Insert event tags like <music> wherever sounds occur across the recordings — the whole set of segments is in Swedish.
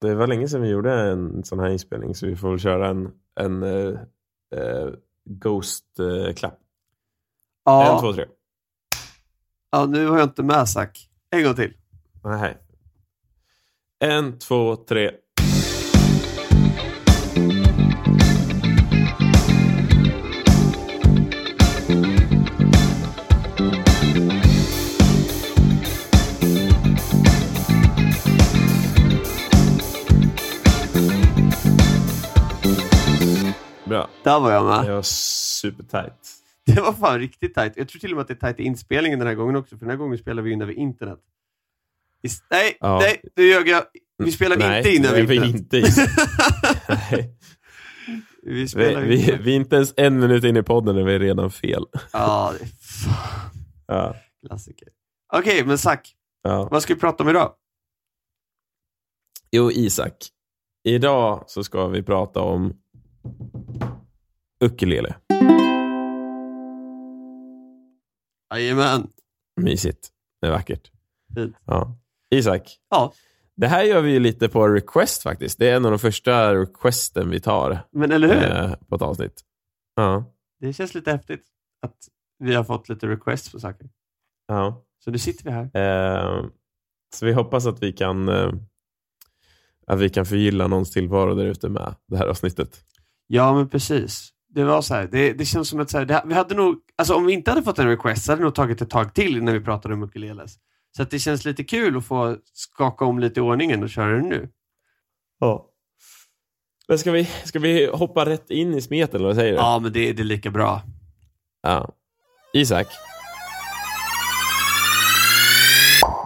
Det var länge sedan vi gjorde en sån här inspelning så vi får väl köra en, en uh, uh, Ghost-klapp. Ja. En, två, tre. ja, nu har jag inte med Zack. En gång till. Nej. En, två, tre. Där var jag med. Det var supertight. Det var fan riktigt tajt. Jag tror till och med att det är tajt i inspelningen den här gången också, för den här gången spelar vi in över internet. Is- nej, Ja. nej, nu ljög jag. Vi spelar Nej, inte in över är vi internet. inte i. Nej. <laughs> Vi Vi, spelar vi, inte. vi är inte ens en minut in i podden när vi är redan fel. Ja, det är fan Ja, klassiker. Okej, men Zack, ja. vad ska vi prata om idag? Jo, Isak. Idag så ska vi prata om ukulele. Jajamän. Mysigt. Det är vackert. Fint. Ja. Isak. Ja. Det här gör vi ju lite på request faktiskt. Det är en av de första requesten vi tar Men eller hur? eh, på ett avsnitt. Ja. Det känns lite häftigt att vi har fått lite requests på saker. ja. Så nu sitter vi här. Eh, så vi hoppas att vi kan eh, att vi kan förgylla någons tillvaro där ute med det här avsnittet. Ja, men precis. Det var så här, det, det känns som att så här, det, vi hade nog, alltså om vi inte hade fått en request så hade det nog tagit ett tag till när vi pratade om ukuleles. Så att det känns lite kul att få skaka om lite i ordningen och köra det nu. Ja. Men ska vi, ska vi hoppa rätt in i smeten, eller vad säger du? Ja, men det, det är lika bra. Ja. Isak.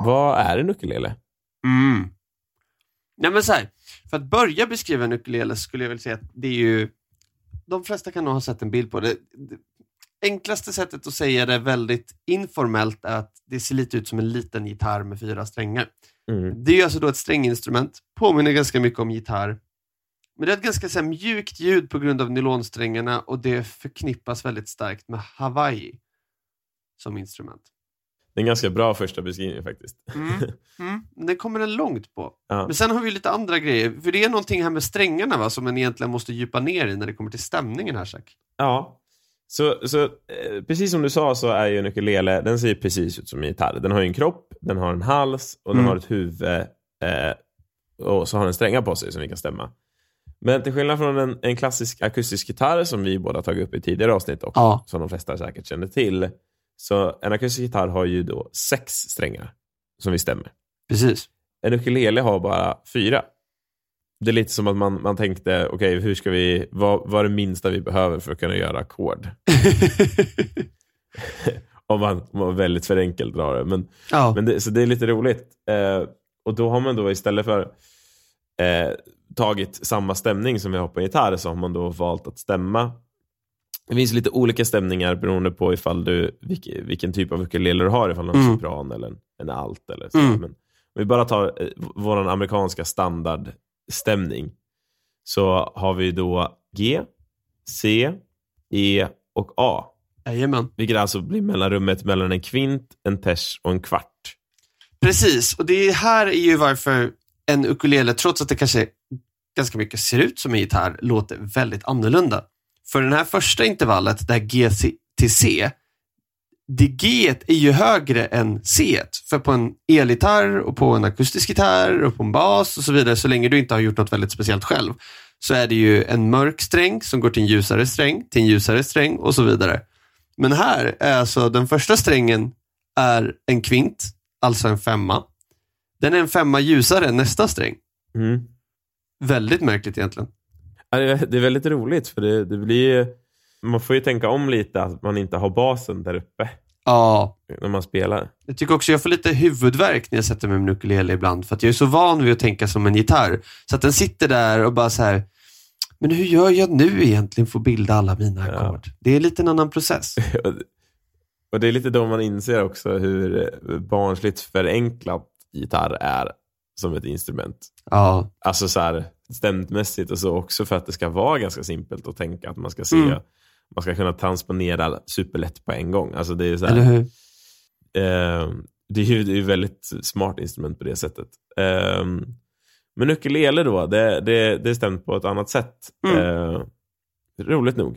Vad är en ukulele? Mm. Nej, men så här, för att börja beskriva en ukulele skulle jag vilja säga att det är ju, de flesta kan nog ha sett en bild på det. det enklaste sättet att säga det väldigt informellt är att det ser lite ut som en liten gitarr med fyra strängar. Mm. Det är alltså då ett stränginstrument, påminner ganska mycket om gitarr. Men det är ett ganska så här, mjukt ljud på grund av nylonsträngarna och det förknippas väldigt starkt med Hawaii som instrument. Det är en ganska bra första beskrivning faktiskt. Mm. <laughs> Mm. Den kommer den långt på. Ja. Men sen har vi lite andra grejer, för det är någonting här med strängarna va, som man egentligen måste djupa ner i när det kommer till stämningen här Zack. Ja. Så, så eh, precis som du sa så är ju en ukulele, den ser precis ut som en gitarr. Den har ju en kropp, den har en hals och den Mm. har ett huvud. Eh, och så har den strängar på sig som vi kan stämma. Men till skillnad från en, en klassisk akustisk gitarr som vi båda tagit upp i tidigare avsnitt och Ja. som de flesta säkert känner till. Så en akustisk gitarr har ju då sex strängar som vi stämmer. Precis. En ukulele har bara fyra. Det är lite som att man, man tänkte, okej, hur ska vi, vad, vad är det minsta vi behöver för att kunna göra ackord? <laughs> om, man, om man väldigt för enkelt drar det. Men, ja. men det, så det är lite roligt. Eh, och då har man då istället för eh, tagit samma stämning som vi har på gitarr så har man då valt att stämma. Det finns lite olika stämningar beroende på ifall du, vilk, vilken typ av ukulele du har, ifall du har en Mm. sopran eller en, en alt. Eller så. Mm. Men om vi bara tar eh, vår amerikanska standardstämning så har vi då G, C, E och A. Jajamän. Vilket alltså blir mellanrummet mellan en kvint, en ters och en kvart. Precis, och det här är ju varför en ukulele, trots att det kanske ganska mycket ser ut som en gitarr, låter väldigt annorlunda. För den här första intervallet, där G till C, det G är ju högre än C. För på en elgitarr och på en akustisk gitarr och på en bas och så vidare, så länge du inte har gjort något väldigt speciellt själv, så är det ju en mörk sträng som går till en ljusare sträng, till en ljusare sträng och så vidare. Men här är alltså den första strängen är en kvint, alltså en femma. Den är en femma ljusare än nästa sträng. Mm. Väldigt märkligt egentligen. Ja, det är- väldigt roligt för det, det blir ju- man får ju tänka om lite att man inte har basen där uppe Ja, när man spelar. jag tycker också jag får lite huvudvärk när jag sätter mig med en ukulele ibland för att jag är så van vid att tänka som en gitarr. Så att den sitter där och bara så här, men hur gör jag nu egentligen för att bilda alla mina Ja. ackord? Det är lite en annan process. <laughs> Och det är lite då man inser också hur barnsligt förenklat gitarr är som ett instrument. Ja, Alltså så här stämtmässigt och så också för att det ska vara ganska simpelt att tänka att man ska se, Mm. man ska kunna transponera superlätt på en gång. Alltså det är så här, eller hur? Eh, det är ju det är väldigt smart instrument på det sättet. Eh, Men ukulele då, det, det, det är stämt på ett annat sätt. Mm. Eh, roligt nog.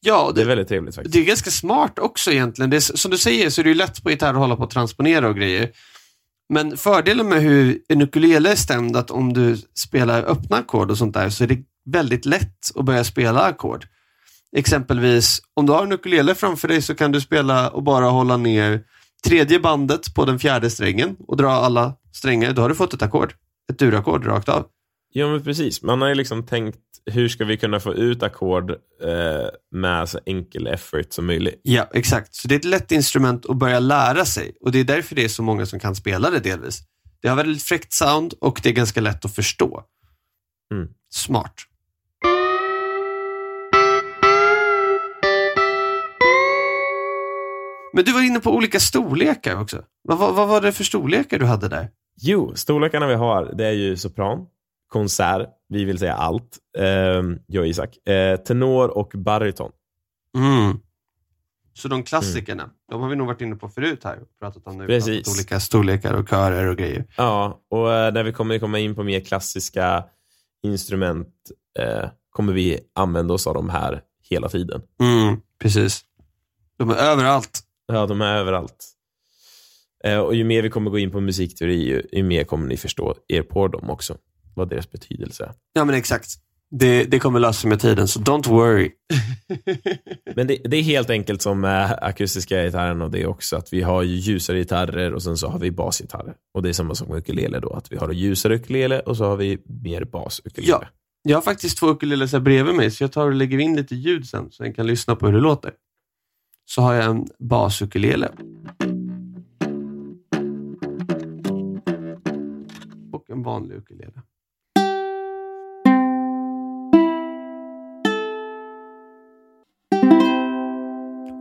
Ja, och Det är det, väldigt trevligt faktiskt. det är ganska smart också egentligen. Det är, som du säger så är det ju lätt på gitarr att hålla på och transponera och grejer. Men fördelen med hur en ukulele är stämd, att om du spelar öppna ackord och sånt där, så är det väldigt lätt att börja spela ackord. Exempelvis, om du har en ukulele framför dig så kan du spela och bara hålla ner tredje bandet på den fjärde strängen och dra alla strängar. Då har du fått ett ackord. Ett durackord rakt av. Ja men precis, man har ju liksom tänkt hur ska vi kunna få ut ackord eh, med så enkel effort som möjligt. Ja, exakt. Så det är ett lätt instrument att börja lära sig och det är därför det är så många som kan spela det delvis. Det har väldigt fräckt sound och det är ganska lätt att förstå. Mm. Smart. Men du var inne på olika storlekar också. Vad, vad, vad var det för storlekar du hade där? Jo, storlekarna vi har, det är ju sopran, konsert, vi vill säga allt, eh, jag och Isak, eh, tenor och bariton. Mm. Så de klassikerna, de har vi nog varit inne på förut här. Pratat om nu. Precis. Olika storlekar och körer och grejer. Ja, och eh, när vi kommer komma in på mer klassiska instrument eh, kommer vi använda oss av de här hela tiden. Mm, precis. De är överallt. Ja, de är överallt. Eh, och ju mer vi kommer gå in på musikteori, ju, ju mer kommer ni förstå er på dem också. Vad deras betydelse är. Ja, men exakt. Det, det kommer lösa sig med tiden, så don't worry. <laughs> Men det, det är helt enkelt som med akustiska gitarren och det också, att vi har ju ljusare gitarrer och sen så har vi basgitarrer. Och det är samma sak med ukulele då, att vi har ljusare ukulele och så har vi mer basukulele. Ja. Jag har faktiskt två ukuleles här bredvid mig, så jag tar och lägger in lite ljud sen, så jag kan lyssna på hur det låter. Så har jag en basukulele. Och en vanlig ukulele.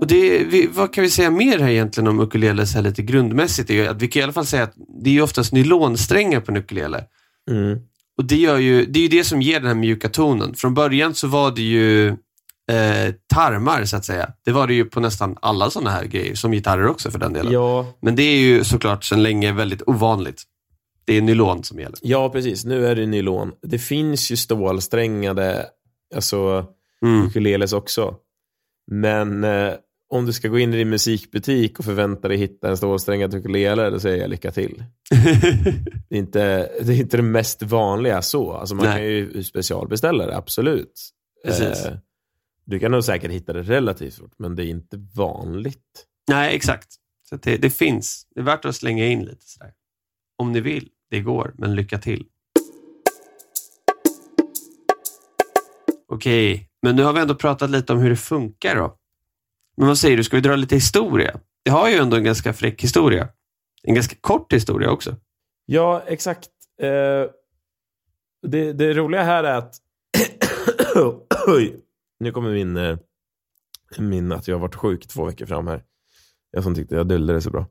Och det, vi, vad kan vi säga mer här egentligen om ukuleles här lite grundmässigt? är Att vi kan i alla fall säga att det är ju oftast nylonsträngar på en ukulele. Mm. Och det, gör ju, det är ju det som ger den här mjuka tonen. Från början så var det ju eh, tarmar så att säga. Det var det ju på nästan alla sådana här grejer, som gitarrer också för den delen. Ja, Men det är ju såklart sedan länge väldigt ovanligt. Det är nylon som gäller. ja, precis. Nu är det nylon. Det finns ju stålsträngade alltså, Mm. ukuleles också. Men eh, om du ska gå in i din musikbutik och förvänta dig hitta en stålsträngad ukulele, då säger jag lycka till. <laughs> Det är inte det, är inte det mest vanliga så. Alltså man Nej. kan ju specialbeställa det, absolut. Precis. Eh, du kan nog säkert hitta det relativt fort, men det är inte vanligt. Nej, exakt. Så det, det finns. Det är värt att slänga in lite sådär. Om ni vill. Det går, men lycka till. Okej, men nu har vi ändå pratat lite om hur det funkar då. Men vad säger du, ska vi dra lite historia? Det har ju ändå en ganska fräck historia. En ganska kort historia också. Ja, exakt. Eh, det, det roliga här är att... <coughs> Nu kommer min, eh, min att jag har varit sjuk två veckor fram här. Jag som tyckte jag döljde det så bra.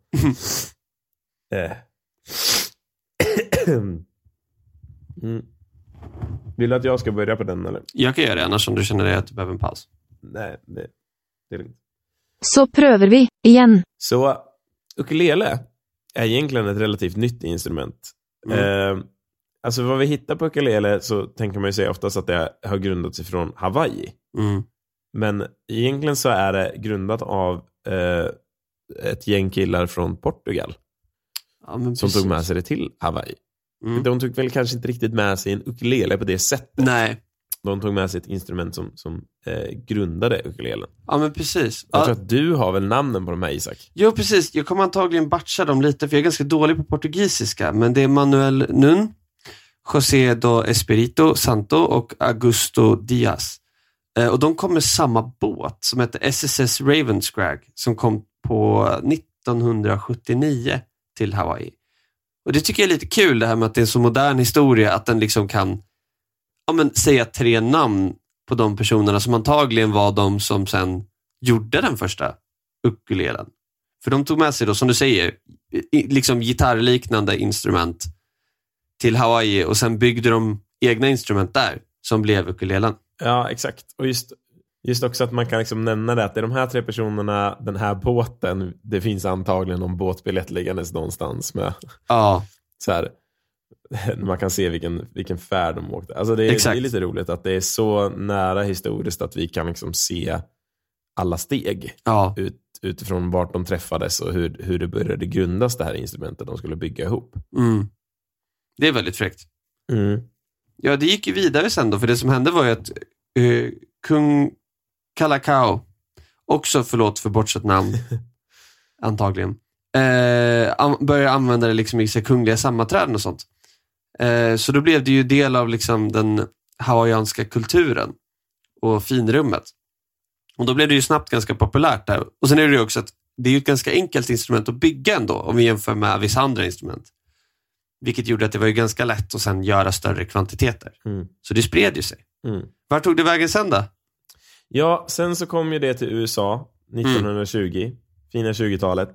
<laughs> eh. <coughs> mm. Vill du att jag ska börja på den eller? Jag kan göra det annars om du känner dig att du behöver en paus. Nej, det, det är lugnt. Så prøver vi, igjen. Så ukulele är egentligen ett relativt nytt instrument. Mm. Eh, alltså vad vi hittar på ukulele så tänker man ju säga oftast att det har grundats ifrån Hawaii. Mm. Men egentligen så är det grundat av eh, ett gäng killar från Portugal Ja, men som precis. tog med sig det till Hawaii. Mm. De tog väl kanske inte riktigt med sig en ukulele på det sättet. Nej, De tog med sig ett instrument som, som eh, grundade ukulelen. ja men precis. Jag Ja, tror att du har väl namnen på de här Isak? Jo, precis. Jag kommer antagligen batcha dem lite, för jag är ganska dålig på portugisiska. Men det är Manuel Nun, José do Espirito Santo och Augusto Diaz. Eh, och de kom med samma båt som hette SSS Ravenscrag som kom på 1979 till Hawaii. Och Det tycker jag är lite kul det här med att det är en så modern historia att den liksom kan ja, men, säga tre namn på de personerna som antagligen var de som sen gjorde den första ukulelen. För de tog med sig då, som du säger, liksom gitarrliknande instrument till Hawaii och sen byggde de egna instrument där som blev ukulelen. Ja, exakt. Och just, just också att man kan liksom nämna det att det är de här tre personerna, den här båten, det finns antagligen någon båtbiljett liggandes någonstans med Ja, så här, <laughs> Man kan se vilken, vilken färd de åkte. Alltså det, är, det är lite roligt att det är så nära historiskt att vi kan liksom se alla steg Ja, ut, utifrån vart de träffades och hur, hur det började grundas det här instrumentet de skulle bygga ihop. mm. Det är väldigt fräckt. Ja, det gick ju vidare sen då, för det som hände var ju att eh, kung Kalakao, också förlåt för bortsett namn, <laughs> antagligen, eh, an- började använda det liksom i kungliga sammanträden och sånt. Eh, så då blev det ju del av liksom den hawaiianska kulturen och finrummet. Och då blev det ju snabbt ganska populärt där. Och sen är det ju också att det är ju ett ganska enkelt instrument att bygga ändå, om vi jämför med vissa andra instrument. Vilket gjorde att det var ju ganska lätt att sen göra större kvantiteter. Mm. Så det spred ju sig. Mm. Vart tog det vägen sen då? Ja, sen så kom ju det till USA 1920. Fina 20-talet.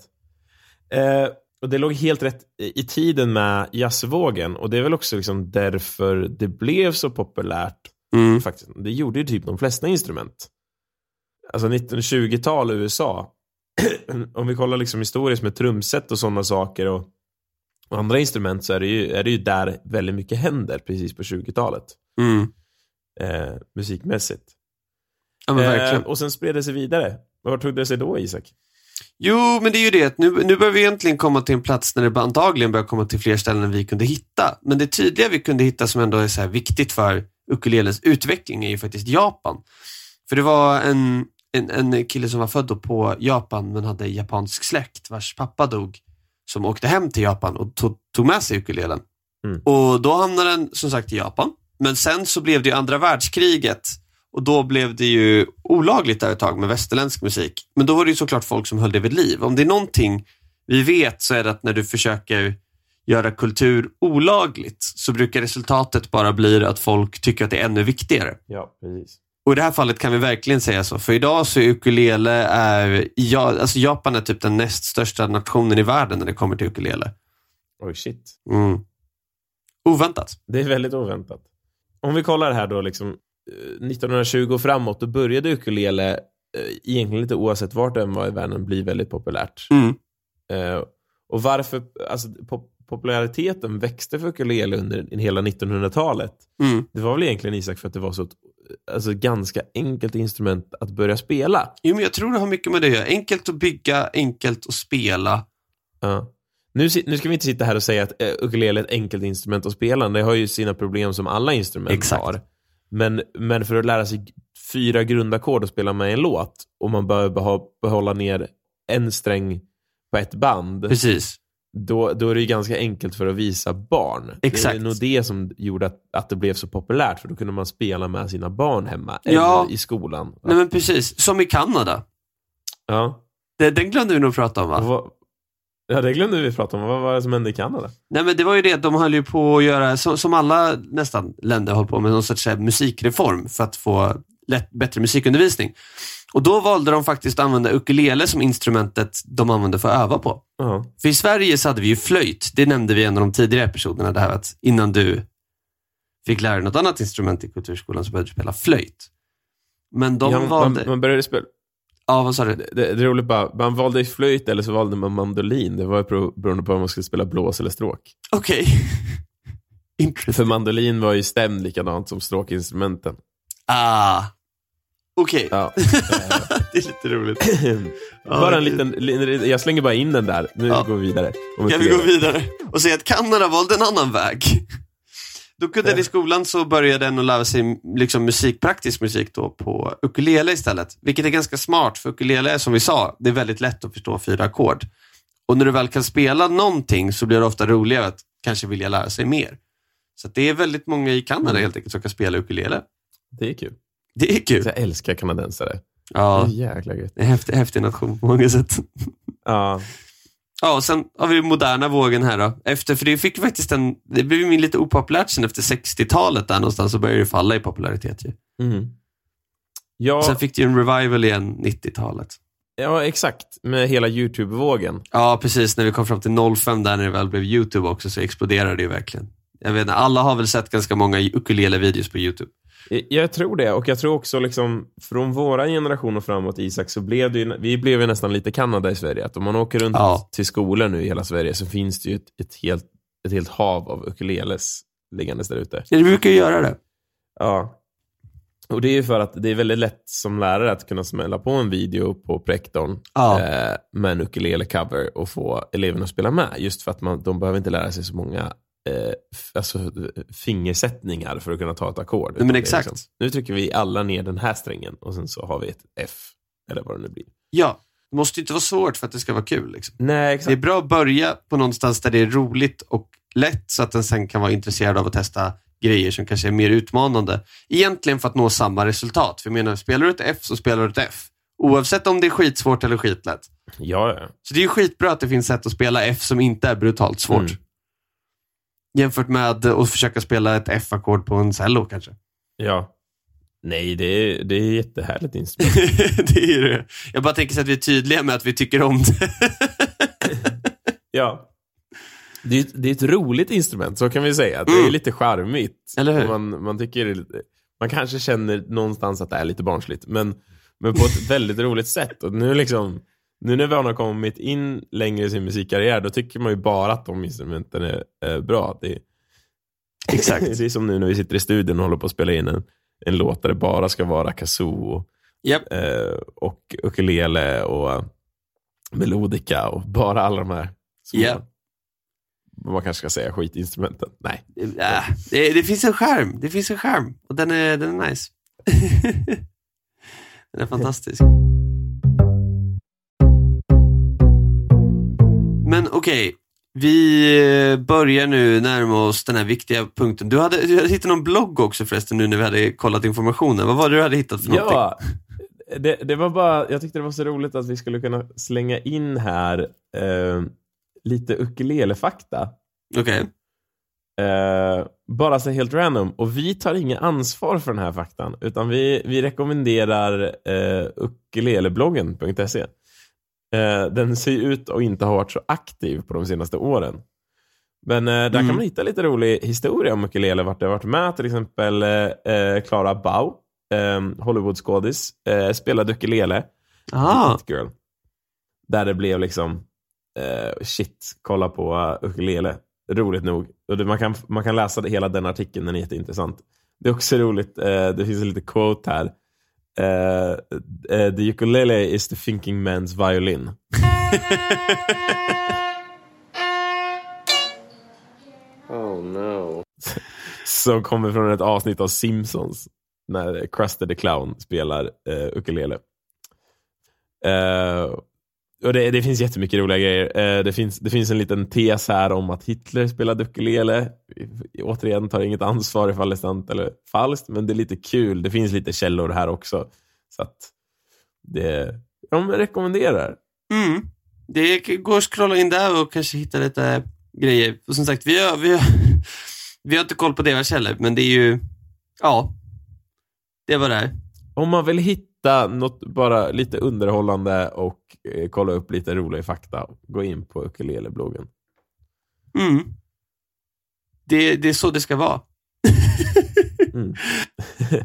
Eh, och det låg helt rätt i tiden med jazzvågen och det är väl också liksom därför det blev så populärt. Mm. Faktiskt. Det gjorde ju typ de flesta instrument. Alltså 1920-tal i USA. <clears throat> Om vi kollar liksom historiskt med trumset och sådana saker och, och andra instrument så är det, ju, är det ju där väldigt mycket händer precis på 20-talet. Mm. Eh, musikmässigt. Ja. Eh, och sen spred det sig vidare. Var tog det sig då, Isak? Jo, men det är ju det. Nu, nu börjar vi egentligen komma till en plats när det antagligen börjar komma till fler ställen än vi kunde hitta. Men det tydliga vi kunde hitta som ändå är så viktigt för ukulelens utveckling är ju faktiskt Japan. För det var en, en, en kille som var född på Japan men hade japansk släkt vars pappa dog som åkte hem till Japan och tog, tog med sig ukulelen. Mm. Och då hamnade den som sagt i Japan. Men sen så blev det ju andra världskriget och då blev det ju olagligt där ett tag med västerländsk musik. Men då var det ju såklart folk som höll det vid liv. Om det är någonting vi vet så är det att när du försöker göra kultur olagligt så brukar resultatet bara bli att folk tycker att det är ännu viktigare. Ja, precis. Och i det här fallet kan vi verkligen säga så. För idag så är ukulele, är, ja, alltså Japan är typ den näst största nationen i världen när det kommer till ukulele. Oj, shit. Mm. Oväntat. Det är väldigt oväntat. Om vi kollar här då, liksom, 1920 och framåt, då började ukulele, eh, egentligen lite oavsett vart den var i världen, bli väldigt populärt. Mm. Eh, och varför, alltså pop populariteten växte för ukulele under hela 1900-talet. Mm. Det var väl egentligen Isak för att det var så ett alltså, ganska enkelt instrument att börja spela. Jo, men jag tror det har mycket med det att göra. Enkelt att bygga, enkelt att spela. Ja. Nu, nu ska vi inte sitta här och säga att ukulele är ett enkelt instrument att spela. Det har ju sina problem som alla instrument Exakt. har. Men, men för att lära sig fyra grundackord och spela med en låt och man behöver behålla ner en sträng på ett band. Precis. Då, då är det ju ganska enkelt för att visa barn. Exakt. Det är nog det som gjorde att, att det blev så populärt, för då kunde man spela med sina barn hemma, Ja. eller i skolan. Nej, men precis. Som i Kanada. Ja. Det, den glömde vi nog prata om, va? Ja, det glömde vi prata om. Vad var det som hände i Kanada? Nej men det var ju det, de höll ju på att göra, som, alla nästan länder håller på med, någon sorts här musikreform för att få lätt, bättre musikundervisning. Och då valde de faktiskt att använda ukulele som instrumentet de använde för att öva på. Ja. För i Sverige så hade vi ju flöjt, det nämnde vi i en av de tidigare episoderna, det här att innan du fick lära dig något annat instrument i kulturskolan så började du spela flöjt. Men de ja, valde, man, man började spela, ja vad sa du? det, det är roligt bara, man valde flöjt eller så valde man mandolin. Det var beroende på om man skulle spela blås eller stråk. Okej. <laughs> Intressant. För mandolin var ju stämd likadant som stråkinstrumenten. Ah. Okej, Ja. <laughs> det är lite roligt. <clears throat> bara en liten, li- jag slänger bara in den där. Nu Ja. går vi vidare. Kan vi gå vidare och säga att Kanada valde en annan väg? Då kunde Ja. i skolan så började den att lära sig liksom musik, praktisk musik då på ukulele istället. Vilket är ganska smart för ukulele är som vi sa, det är väldigt lätt att förstå fyra ackord. Och när du väl kan spela någonting så blir det ofta roligare att kanske vilja lära sig mer. Så det är väldigt många i Kanada Mm. helt enkelt som kan spela ukulele. Det är kul. Det är kul. Jag älskar kanadensare. Ja, Det är jäkla gött. det är en häftig, häftig nation på många sätt. Ja. Ja, och sen har vi moderna vågen här då. Efter, för det fick faktiskt en, det blev ju lite opopulärt sen efter 60-talet där någonstans så började det falla i popularitet ju. Mm. Ja, Sen fick det ju en revival igen 90-talet. ja, exakt. Med hela YouTube-vågen. Ja, precis. När vi kom fram till 05 där när det väl blev YouTube också så exploderade det ju verkligen. Jag vet inte, alla har väl sett ganska många ukulele-videos på YouTube. Jag- tror det, och jag tror också liksom från våra generationer framåt Isak, så blev det ju, vi blev ju nästan lite Kanada i Sverige. Att om man åker runt Ja. till skolor nu i hela Sverige så finns det ju ett, ett helt ett helt hav av ukuleles liggandes där ute. Ja, det brukar ju göra det. Ja. Och det är ju för att det är väldigt lätt som lärare att kunna smälla på en video på projektorn Ja. eh, med en ukulele-cover och få eleverna att spela med. Just för att man, de behöver inte lära sig så många eh, alltså, fingersättningar för att kunna ta ett ackord. Men exakt. Liksom, nu trycker vi alla ner den här strängen och sen så har vi ett F. Eller vad det nu blir. Ja, det måste ju inte vara svårt för att det ska vara kul. Liksom. Nej, Det är exakt. bra att börja på någonstans där det är roligt och lätt så att den sen kan vara intresserad av att testa grejer som kanske är mer utmanande. Egentligen för att nå samma resultat. För jag menar, spelar du ett F så spelar du ett F. Oavsett om det är skitsvårt eller skitlätt. Ja, ja. Så det är ju skitbra att det finns sätt att spela F som inte är brutalt svårt. Mm. Jämfört med att försöka spela ett F-ackord på en cello kanske. ja. Nej, det är, det är jättehärligt instrument. <laughs> det är det. Jag bara tänker så att vi är tydliga med att vi tycker om det. <laughs> Ja. Det är, det är ett roligt instrument, så kan vi säga. Det är Mm. lite charmigt. Eller hur? Man, man, tycker lite, man kanske känner någonstans att det är lite barnsligt, men, men på ett väldigt roligt sätt. Och nu, liksom, nu när vi har kommit in längre i sin musikkarriär, då tycker man ju bara att de instrumenten är, är bra. Det, <laughs> Exakt. det är som nu när vi sitter i studion och håller på att spela in en, en låt där det bara ska vara kazoo och, Japp. eh, och ukulele och melodika och bara alla de här Ja. vad man kanske ska säga, skitinstrumenten. Nej. Äh, det, det finns en skärm. Det finns en skärm. Och den är, den är nice. <laughs> den är fantastisk. Men okej, vi börjar nu närma oss den här viktiga punkten. Du hade, du hade hittat någon blogg också förresten nu när vi hade kollat informationen. Vad var det du hade hittat för någonting? Ja, <laughs> det, det var bara, jag tyckte det var så roligt att vi skulle kunna slänga in här eh, lite ukulelefakta. Okej. Eh, bara så helt random. Och vi tar inget ansvar för den här faktan, utan vi, vi rekommenderar eh, ukulelebloggen.se. Eh, den ser ut att inte ha varit så aktiv på de senaste åren. Men eh, där Mm. kan man hitta lite rolig historia om ukulele, vart det har varit med. Till exempel eh, eh, Clara Bow, eh, Hollywoodskådis, eh, spelade ukulele Ah, i Hit Girl. Där det blev liksom, eh, shit, kolla på uh, ukulele. Roligt nog. Och det, man, kan, man kan läsa hela den artikeln, den är jätteintressant. Det är också roligt, eh, det finns en liten quote här. Eh, eh, the ukulele is the thinking man's violin. <laughs> Oh no. Som kommer från ett avsnitt av Simpsons. När Krusty the Clown spelar eh, ukulele. Eh, och det, det finns jättemycket roliga grejer. Eh, det, finns, det finns en liten tes här om att Hitler spelade ukulele. Återigen tar inget ansvar ifall det är sant eller falskt, men det är lite kul. Det finns lite källor här också. Så att det, de rekommenderar. mm. Det går att scrolla in där och kanske hitta lite grejer. Och som sagt, vi har, vi har, <laughs> vi har inte koll på deras källor, men det är ju, ja, det var det. Om man vill hitta något bara lite underhållande och eh, kolla upp lite roliga fakta, gå in på ukulelebloggen. Mm. Det, det är så det ska vara. <laughs> Mm. <laughs>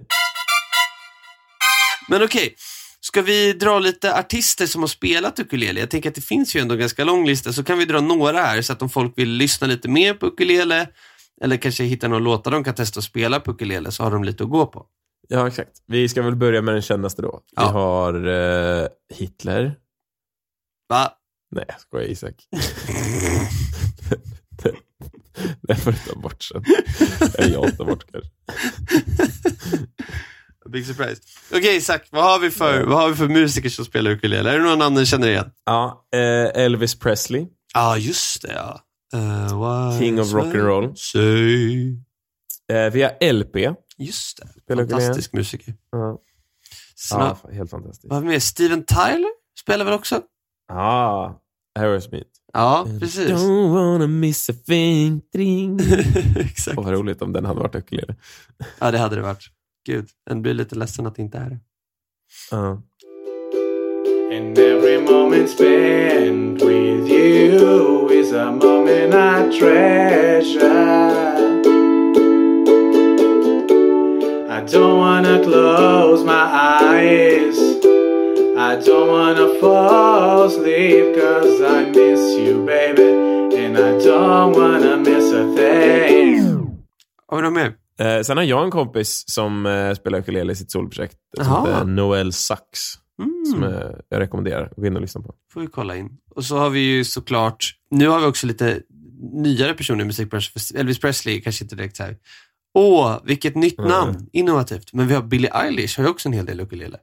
Men okej, ska vi dra lite artister som har spelat ukulele? Jag tänker att det finns ju ändå en ganska lång lista, så kan vi dra några här så att om folk vill lyssna lite mer på ukulele eller kanske hitta några låtar de kan testa att spela på ukulele så har de lite att gå på. Ja, exakt. Vi ska väl börja med den kändaste då. Ja. Vi har eh, Hitler. Va? Nej, jag skojar Isak. <laughs> det får du ta bort sen. Eller jag tar bort kanske. <laughs> Big surprise. Okej Isak, vad har, vi för, vad har vi för musiker som spelar ukulele? Är det några namn du känner igen? Ja, eh, Elvis Presley. Ja, ah, just det ja. Uh, King of rock'n'roll. Eh, vi har LP. Just det, Spelar ukulele. fantastisk musiker. Ja, Sen ja, helt fantastiskt. Vad mer? Steven Tyler spelar väl också? Ja, Aerosmith. Ja, precis. Don't wanna miss a thing. <laughs> Exakt. Åh, vad roligt om den hade varit ukulele. Ja, det hade det varit. Gud, en blir lite ledsen att det inte är det. Ja. And every moment spent with you is a moment I treasure. Close my eyes. I don't wanna fall asleep cause I miss you baby And I don't wanna miss a thing Har vi något mer? Eh, sen har jag en kompis som eh, spelar ukulele i sitt solprojekt. Som Jaha. heter Noel. Som Mm. eh, jag rekommenderar. Gå in och lyssna på. får vi kolla in. Och så har vi ju såklart, nu har vi också lite nyare personer i musikbranschen. Elvis Presley kanske inte direkt så här. Åh, vilket nytt Mm. namn, innovativt. Men vi har Billie Eilish, har ju också en hel del ukulele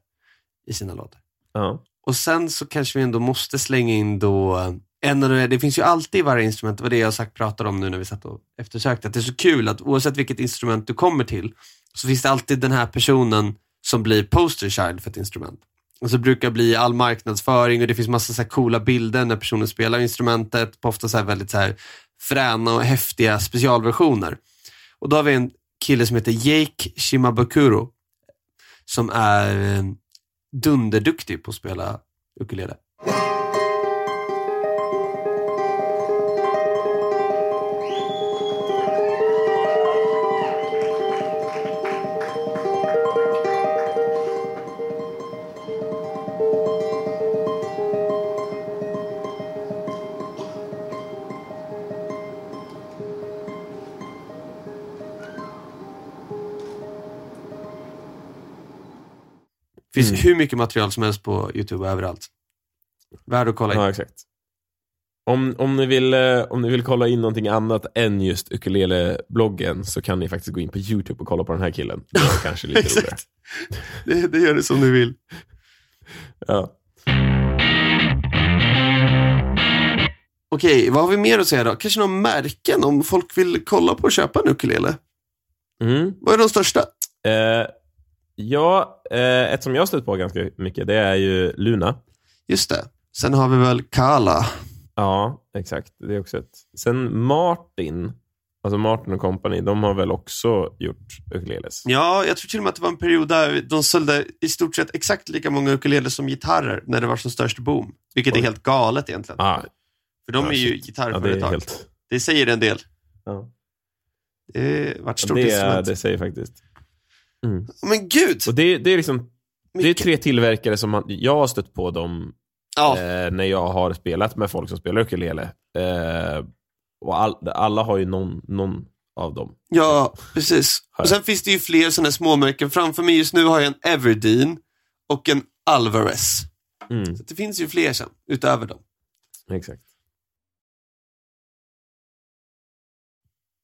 i sina låtar. Ja. Och sen så kanske vi ändå måste slänga in då, en av de, det finns ju alltid i varje instrument, det var det jag sagt pratade om nu när vi satt och eftersökte, att det är så kul att oavsett vilket instrument du kommer till, så finns det alltid den här personen som blir poster child för ett instrument. Och så brukar det bli all marknadsföring och det finns massa så coola bilder när personen spelar instrumentet på ofta så här väldigt så här fräna och häftiga specialversioner. Och då har vi en kille som heter Jake Shimabukuro som är eh, dunderduktig på att spela ukulele. Finns Mm. hur mycket material som helst på YouTube och överallt. Värd att kolla in. ja, exakt. Om, om, ni vill, eh, om ni vill kolla in någonting annat än just ukulele-bloggen så kan ni faktiskt gå in på YouTube och kolla på den här killen. Det är <laughs> kanske lite roligare. Exakt. Det, det gör det som du vill. Ja. Okej, vad har vi mer att säga då? Kanske några märken om folk vill kolla på och köpa en ukulele? Mm. Vad är de största? Eh, ja, eh, ett som jag har stött på ganska mycket, det är ju Luna. Just det. Sen har vi väl Kala. Ja, exakt. Det är också ett. Sen Martin, alltså Martin och Company, de har väl också gjort ukuleles? Ja, jag tror till och med att det var en period där de sålde i stort sett exakt lika många ukulele som gitarrer när det var som störst boom. Vilket är Oj. helt galet egentligen. Ah, För de ja, är ju shit. ja, det gitarrföretag. är helt... Det säger en del. Ja. Det har varit stort Det, är, det säger faktiskt. Mm. Men gud! Och det, det är liksom, det är tre tillverkare som man, jag har stött på dem Ja, eh, när jag har spelat med folk som spelar ukulele. Eh, och all, alla har ju någon, någon av dem. ja, precis. Här. Och sen finns det ju fler sådana småmärken. Framför mig just nu har jag en Everdeen och en Alvarez. Mm, Så det finns ju fler sen, utöver dem. exakt.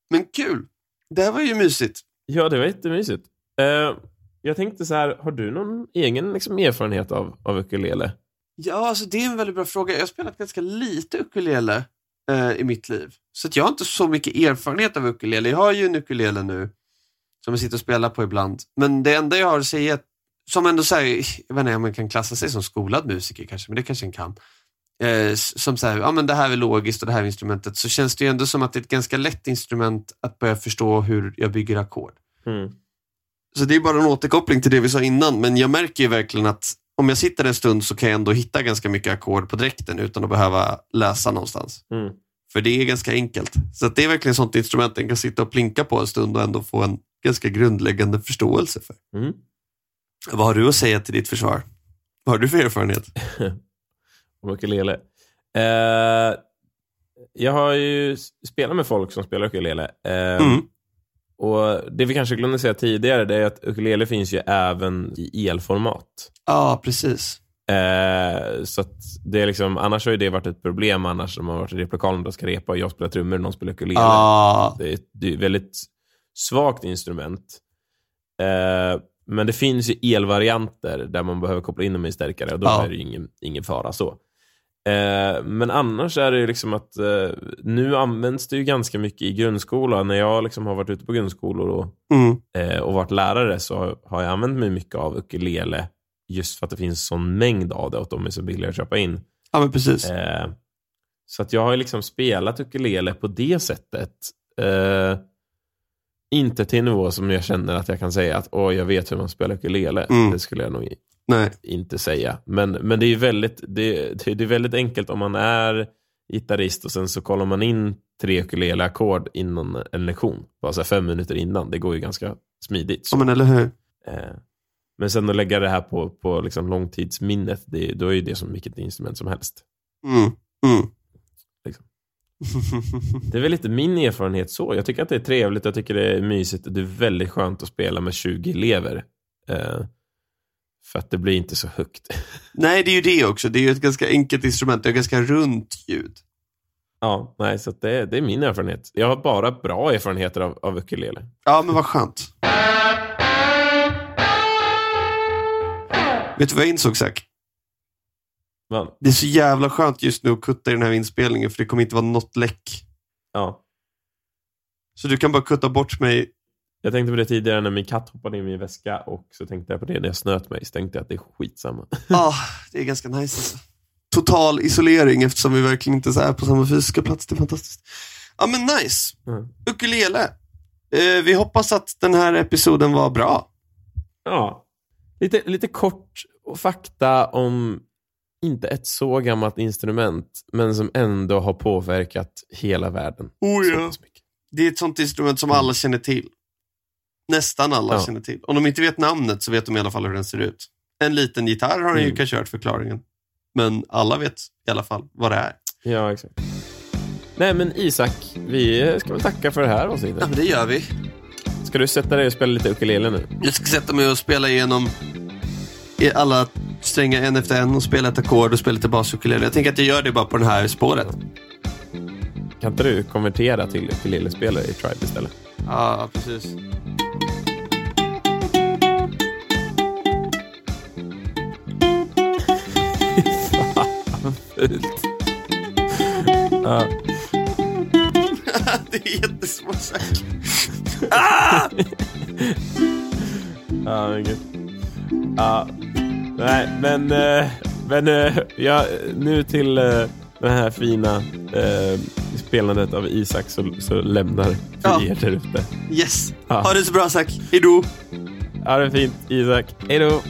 Men kul! Det här var ju mysigt. Ja, det var jättemysigt. Eh, jag tänkte så här, har du någon egen liksom, erfarenhet av, av ukulele? Ja, alltså det är en väldigt bra fråga. Jag har spelat ganska lite ukulele eh, i mitt liv. Så att jag har inte så mycket erfarenhet av ukulele. Jag har ju en ukulele nu som jag sitter och spelar på ibland. Men det enda jag har att säga, som ändå säger, jag vet inte om man kan klassa sig som skolad musiker kanske, men det kanske en kan. Eh, som säger, ja men det här är logiskt och det här är instrumentet. Så känns det ju ändå som att det är ett ganska lätt instrument att börja förstå hur jag bygger ackord. Mm. Så det är bara en återkoppling till det vi sa innan, men jag märker ju verkligen att om jag sitter en stund så kan jag ändå hitta ganska mycket ackord på dräkten utan att behöva läsa någonstans. Mm. För det är ganska enkelt. Så det är verkligen sånt instrument jag kan sitta och plinka på en stund och ändå få en ganska grundläggande förståelse för. Mm. Vad har du att säga till ditt försvar? Vad har du för erfarenhet? <laughs> Om ukulele. Eh, jag har ju spelat med folk som spelar ukulele. Eh, Mm. Och Det vi kanske glömde säga tidigare det är att ukulele finns ju även i elformat. Ja, precis. Eh, så det är liksom, annars har ju det varit ett problem annars om man har varit i replokalen och ska repa och jag spelar trummor och någon spelar ukulele. Ja, Det är ett det är ett väldigt svagt instrument. Eh, men det finns ju elvarianter där man behöver koppla in dem i stärkare och då Ja. är det ju ingen, ingen fara så. Eh, men annars är det ju liksom att eh, nu används det ju ganska mycket i grundskolan. När jag liksom har varit ute på grundskolor och, mm. eh, och varit lärare så har jag använt mig mycket av ukulele just för att det finns sån mängd av det och de är så billiga att köpa in. ja men precis. Eh, så att jag har liksom spelat ukulele på det sättet. Eh, inte till en nivå som jag känner att jag kan säga att åh, jag vet hur man spelar ukulele. Mm. Det skulle jag nog Nej. inte säga. Men, men det, är väldigt, det, det är väldigt enkelt om man är gitarrist och sen så kollar man in tre ukulele-ackord innan en lektion. Bara så fem minuter innan. Det går ju ganska smidigt. Så. Ja men eller hur. Eh, Men sen att lägga det här på, på liksom långtidsminnet, det, då är ju det som vilket instrument som helst. Mm. Mm. Liksom. Det är väl lite min erfarenhet så. Jag tycker att det är trevligt, jag tycker det är mysigt och det är väldigt skönt att spela med 20 elever. Eh, för att det blir inte så högt. <laughs> Nej, det är ju det också. Det är ju ett ganska enkelt instrument. Det är ganska runt ljud. Ja, nej, så det, det är min erfarenhet. Jag har bara bra erfarenheter av, av ukulele. Ja, men vad skönt. Vet du vad jag insåg, Zack? Det är så jävla skönt just nu att kutta i den här inspelningen, för det kommer inte vara något läck. ja. Så du kan bara kutta bort mig. Jag tänkte på det tidigare när min katt hoppade in i min väska och så tänkte jag på det när jag snöt mig. Så tänkte jag att det är skitsamma. <laughs> Ah, det är ganska nice alltså. Total isolering eftersom vi verkligen inte är på samma fysiska plats. Det är fantastiskt. Ja, men nice. Mm. Ukulele. Eh, vi hoppas att den här episoden var bra. Ja. Lite, lite kort fakta om inte ett så gammalt instrument, men som ändå har påverkat hela världen. Oh, ja. Det är ett sånt instrument som alla känner till. Nästan alla Ja. känner till. Om de inte vet namnet så vet de i alla fall hur den ser ut. En liten gitarr har den ju Mm. kanske hört förklaringen. Men alla vet i alla fall vad det är. Ja, exakt. Nej, men Isak, vi ska väl tacka för det här Ja, avsnittet. men det gör vi. Ska du sätta dig och spela lite ukulele nu? Jag ska sätta mig och spela igenom alla strängar en efter en och spela ett ackord och spela lite basukulele. Jag tänker att jag gör det bara på det här spåret. Kan inte du konvertera till ukulelespelare i Tribe istället? Ja, precis. Fult. Ja. <laughs> det är jättesvårt sagt. Ja, men gud. Ja. Nej, men, eh, men eh, ja, nu till eh, det här fina spelandet av Isak så, så lämnar vi Ja. er där ute. Yes. Ja. Ha det så bra Zack. Hejdå. Ha det fint, Isak. Hej då!